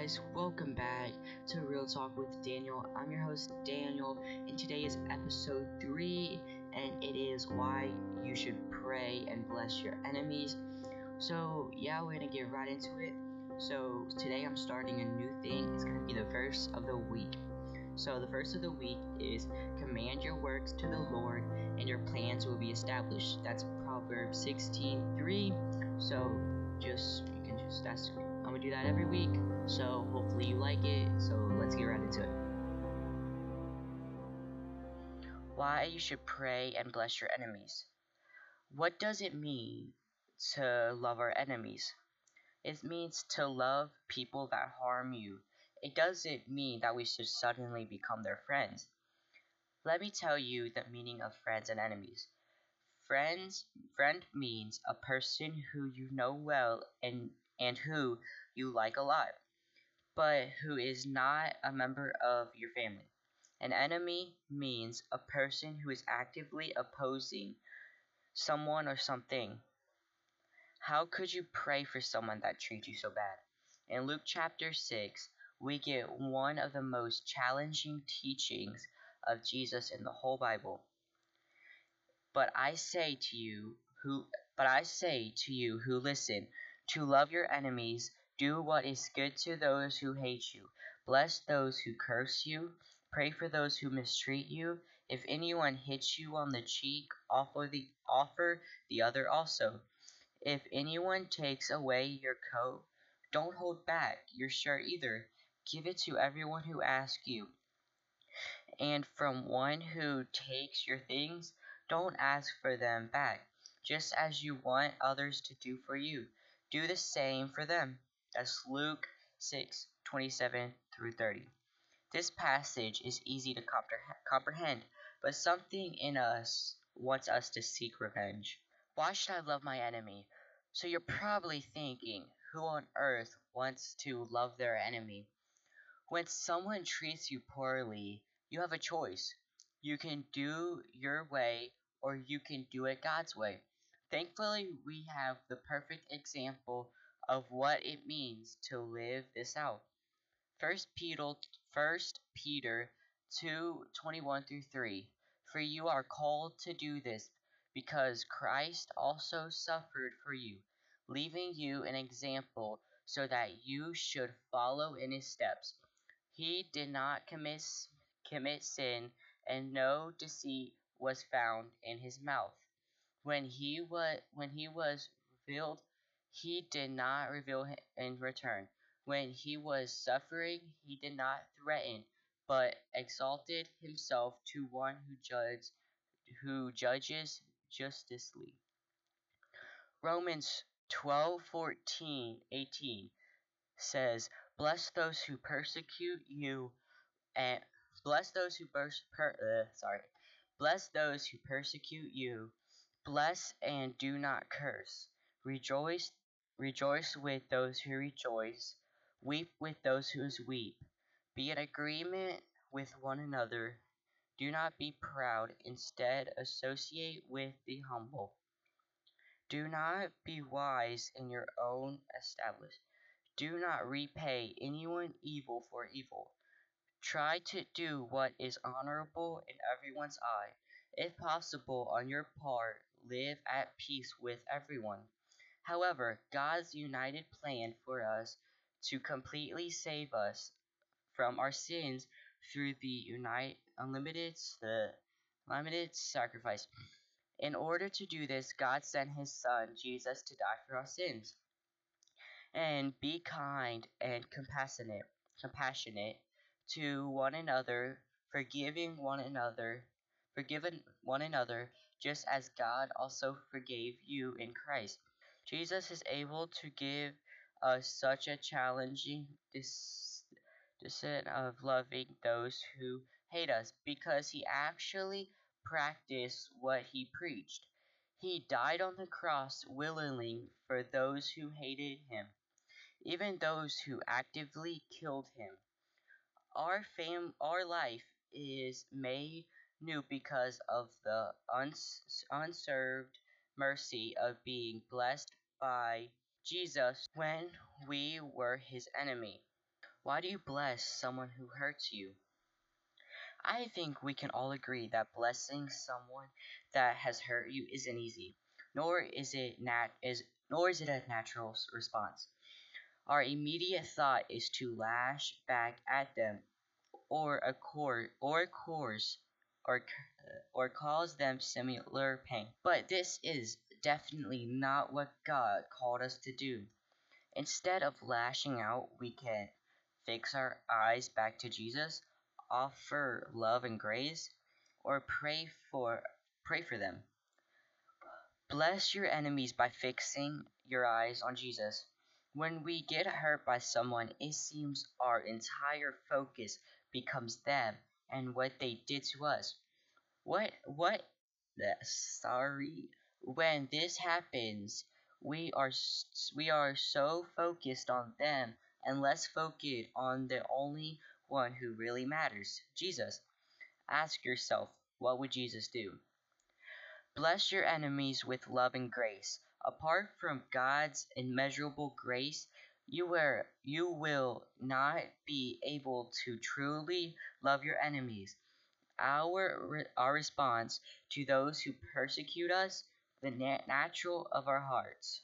guys, welcome back to Real Talk with Daniel. I'm your host Daniel, and today is episode 3, and it is why you should pray and bless your enemies. So, yeah, we're gonna get right into it. So, today I'm starting a new thing. It's gonna be the verse of the week. So, the verse of the week is Command your works to the Lord, and your plans will be established. That's Proverbs 16 3. So, just, you can just, that's Do that every week, so hopefully you like it. So let's get right into it. Why you should pray and bless your enemies. What does it mean to love our enemies? It means to love people that harm you. It doesn't mean that we should suddenly become their friends. Let me tell you the meaning of friends and enemies. Friends friend means a person who you know well and and who you like a lot, but who is not a member of your family. An enemy means a person who is actively opposing someone or something. How could you pray for someone that treats you so bad? In Luke chapter 6, we get one of the most challenging teachings of Jesus in the whole Bible. But I say to you who but I say to you who listen, to love your enemies, do what is good to those who hate you, bless those who curse you, pray for those who mistreat you. If anyone hits you on the cheek, offer the offer the other also. If anyone takes away your coat, don't hold back your shirt either. Give it to everyone who asks you. And from one who takes your things, don't ask for them back, just as you want others to do for you do the same for them. That's Luke 6 27 through 30. This passage is easy to comprehend, but something in us wants us to seek revenge. Why should I love my enemy? So you're probably thinking, who on earth wants to love their enemy? When someone treats you poorly, you have a choice. You can do your way or you can do it God's way. Thankfully, we have the perfect example of what it means to live this out. First Peter, First Peter 2 21 through 3. For you are called to do this, because Christ also suffered for you, leaving you an example so that you should follow in his steps. He did not commit, commit sin, and no deceit was found in his mouth. When he was when he was revealed, he did not reveal in return. When he was suffering, he did not threaten, but exalted himself to one who judges who judges justly. Romans 12, 14, 18 says, Bless those who persecute you and bless those who per uh, sorry. Bless those who persecute you Bless and do not curse. Rejoice, rejoice with those who rejoice. Weep with those who weep. Be in agreement with one another. Do not be proud. Instead, associate with the humble. Do not be wise in your own establishment. Do not repay anyone evil for evil. Try to do what is honorable in everyone's eye. If possible, on your part, live at peace with everyone. However, God's united plan for us to completely save us from our sins through the unite, unlimited, the unlimited sacrifice. In order to do this, God sent his son Jesus to die for our sins. And be kind and compassionate, compassionate to one another, forgiving one another Forgive one another, just as God also forgave you in Christ. Jesus is able to give us such a challenging decision of loving those who hate us because he actually practiced what he preached. He died on the cross willingly for those who hated him, even those who actively killed him. Our fam our life is made new because of the uns- unserved mercy of being blessed by Jesus when we were his enemy. Why do you bless someone who hurts you? I think we can all agree that blessing someone that has hurt you isn't easy, nor is it nat is nor is it a natural response. Our immediate thought is to lash back at them, or a course, or course, or or cause them similar pain. But this is definitely not what God called us to do. Instead of lashing out, we can fix our eyes back to Jesus, offer love and grace, or pray for pray for them. Bless your enemies by fixing your eyes on Jesus. When we get hurt by someone, it seems our entire focus becomes them and what they did to us. What what sorry when this happens, we are we are so focused on them and less focused on the only one who really matters, Jesus. Ask yourself, what would Jesus do? Bless your enemies with love and grace. Apart from God's immeasurable grace, you will, you will not be able to truly love your enemies. Our, our response to those who persecute us the na- natural of our hearts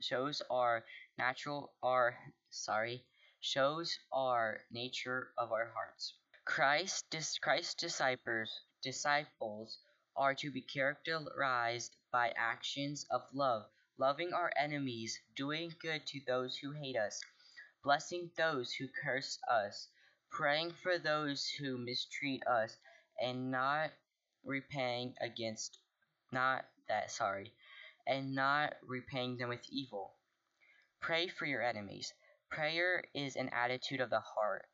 shows our natural our sorry shows our nature of our hearts. Christ dis, Christ's disciples disciples are to be characterized by actions of love, loving our enemies, doing good to those who hate us, blessing those who curse us, praying for those who mistreat us, and not repaying against not that sorry, and not repaying them with evil. Pray for your enemies. Prayer is an attitude of the heart.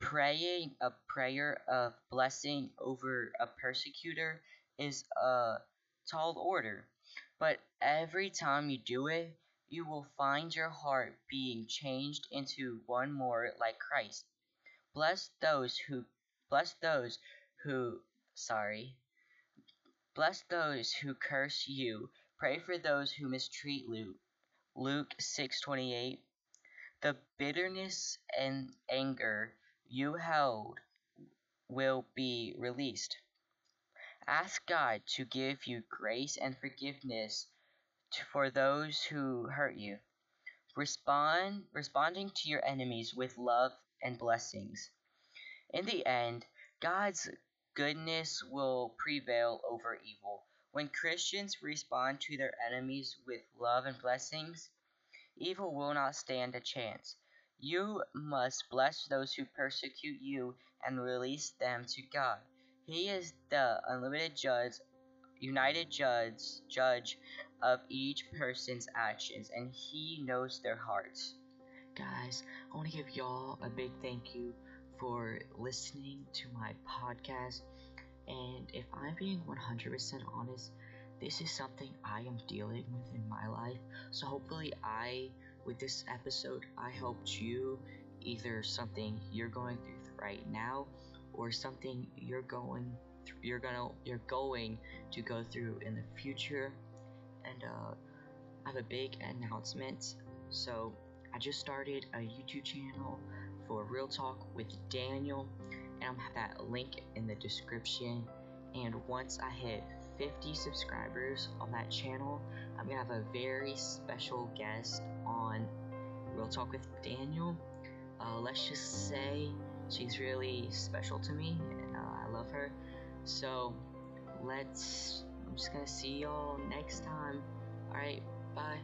Praying a prayer of blessing over a persecutor is a tall order, but every time you do it, you will find your heart being changed into one more like Christ. Bless those who bless those who sorry Bless those who curse you. Pray for those who mistreat you. Luke 6:28 The bitterness and anger you held will be released. Ask God to give you grace and forgiveness for those who hurt you. Respond responding to your enemies with love and blessings. In the end, God's goodness will prevail over evil. When Christians respond to their enemies with love and blessings, evil will not stand a chance. You must bless those who persecute you and release them to God. He is the unlimited judge, united judge, judge of each person's actions, and he knows their hearts. Guys, I want to give y'all a big thank you for listening to my podcast. And if I'm being 100% honest, this is something I am dealing with in my life. So hopefully, I, with this episode, I helped you either something you're going through right now or something you're going th- you're gonna you're going to go through in the future and uh, I have a big announcement so I just started a YouTube channel for Real Talk with Daniel, and I'll have that link in the description. And once I hit 50 subscribers on that channel, I'm gonna have a very special guest on Real Talk with Daniel. Uh, let's just say she's really special to me, and uh, I love her. So let's. I'm just gonna see y'all next time. Alright, bye.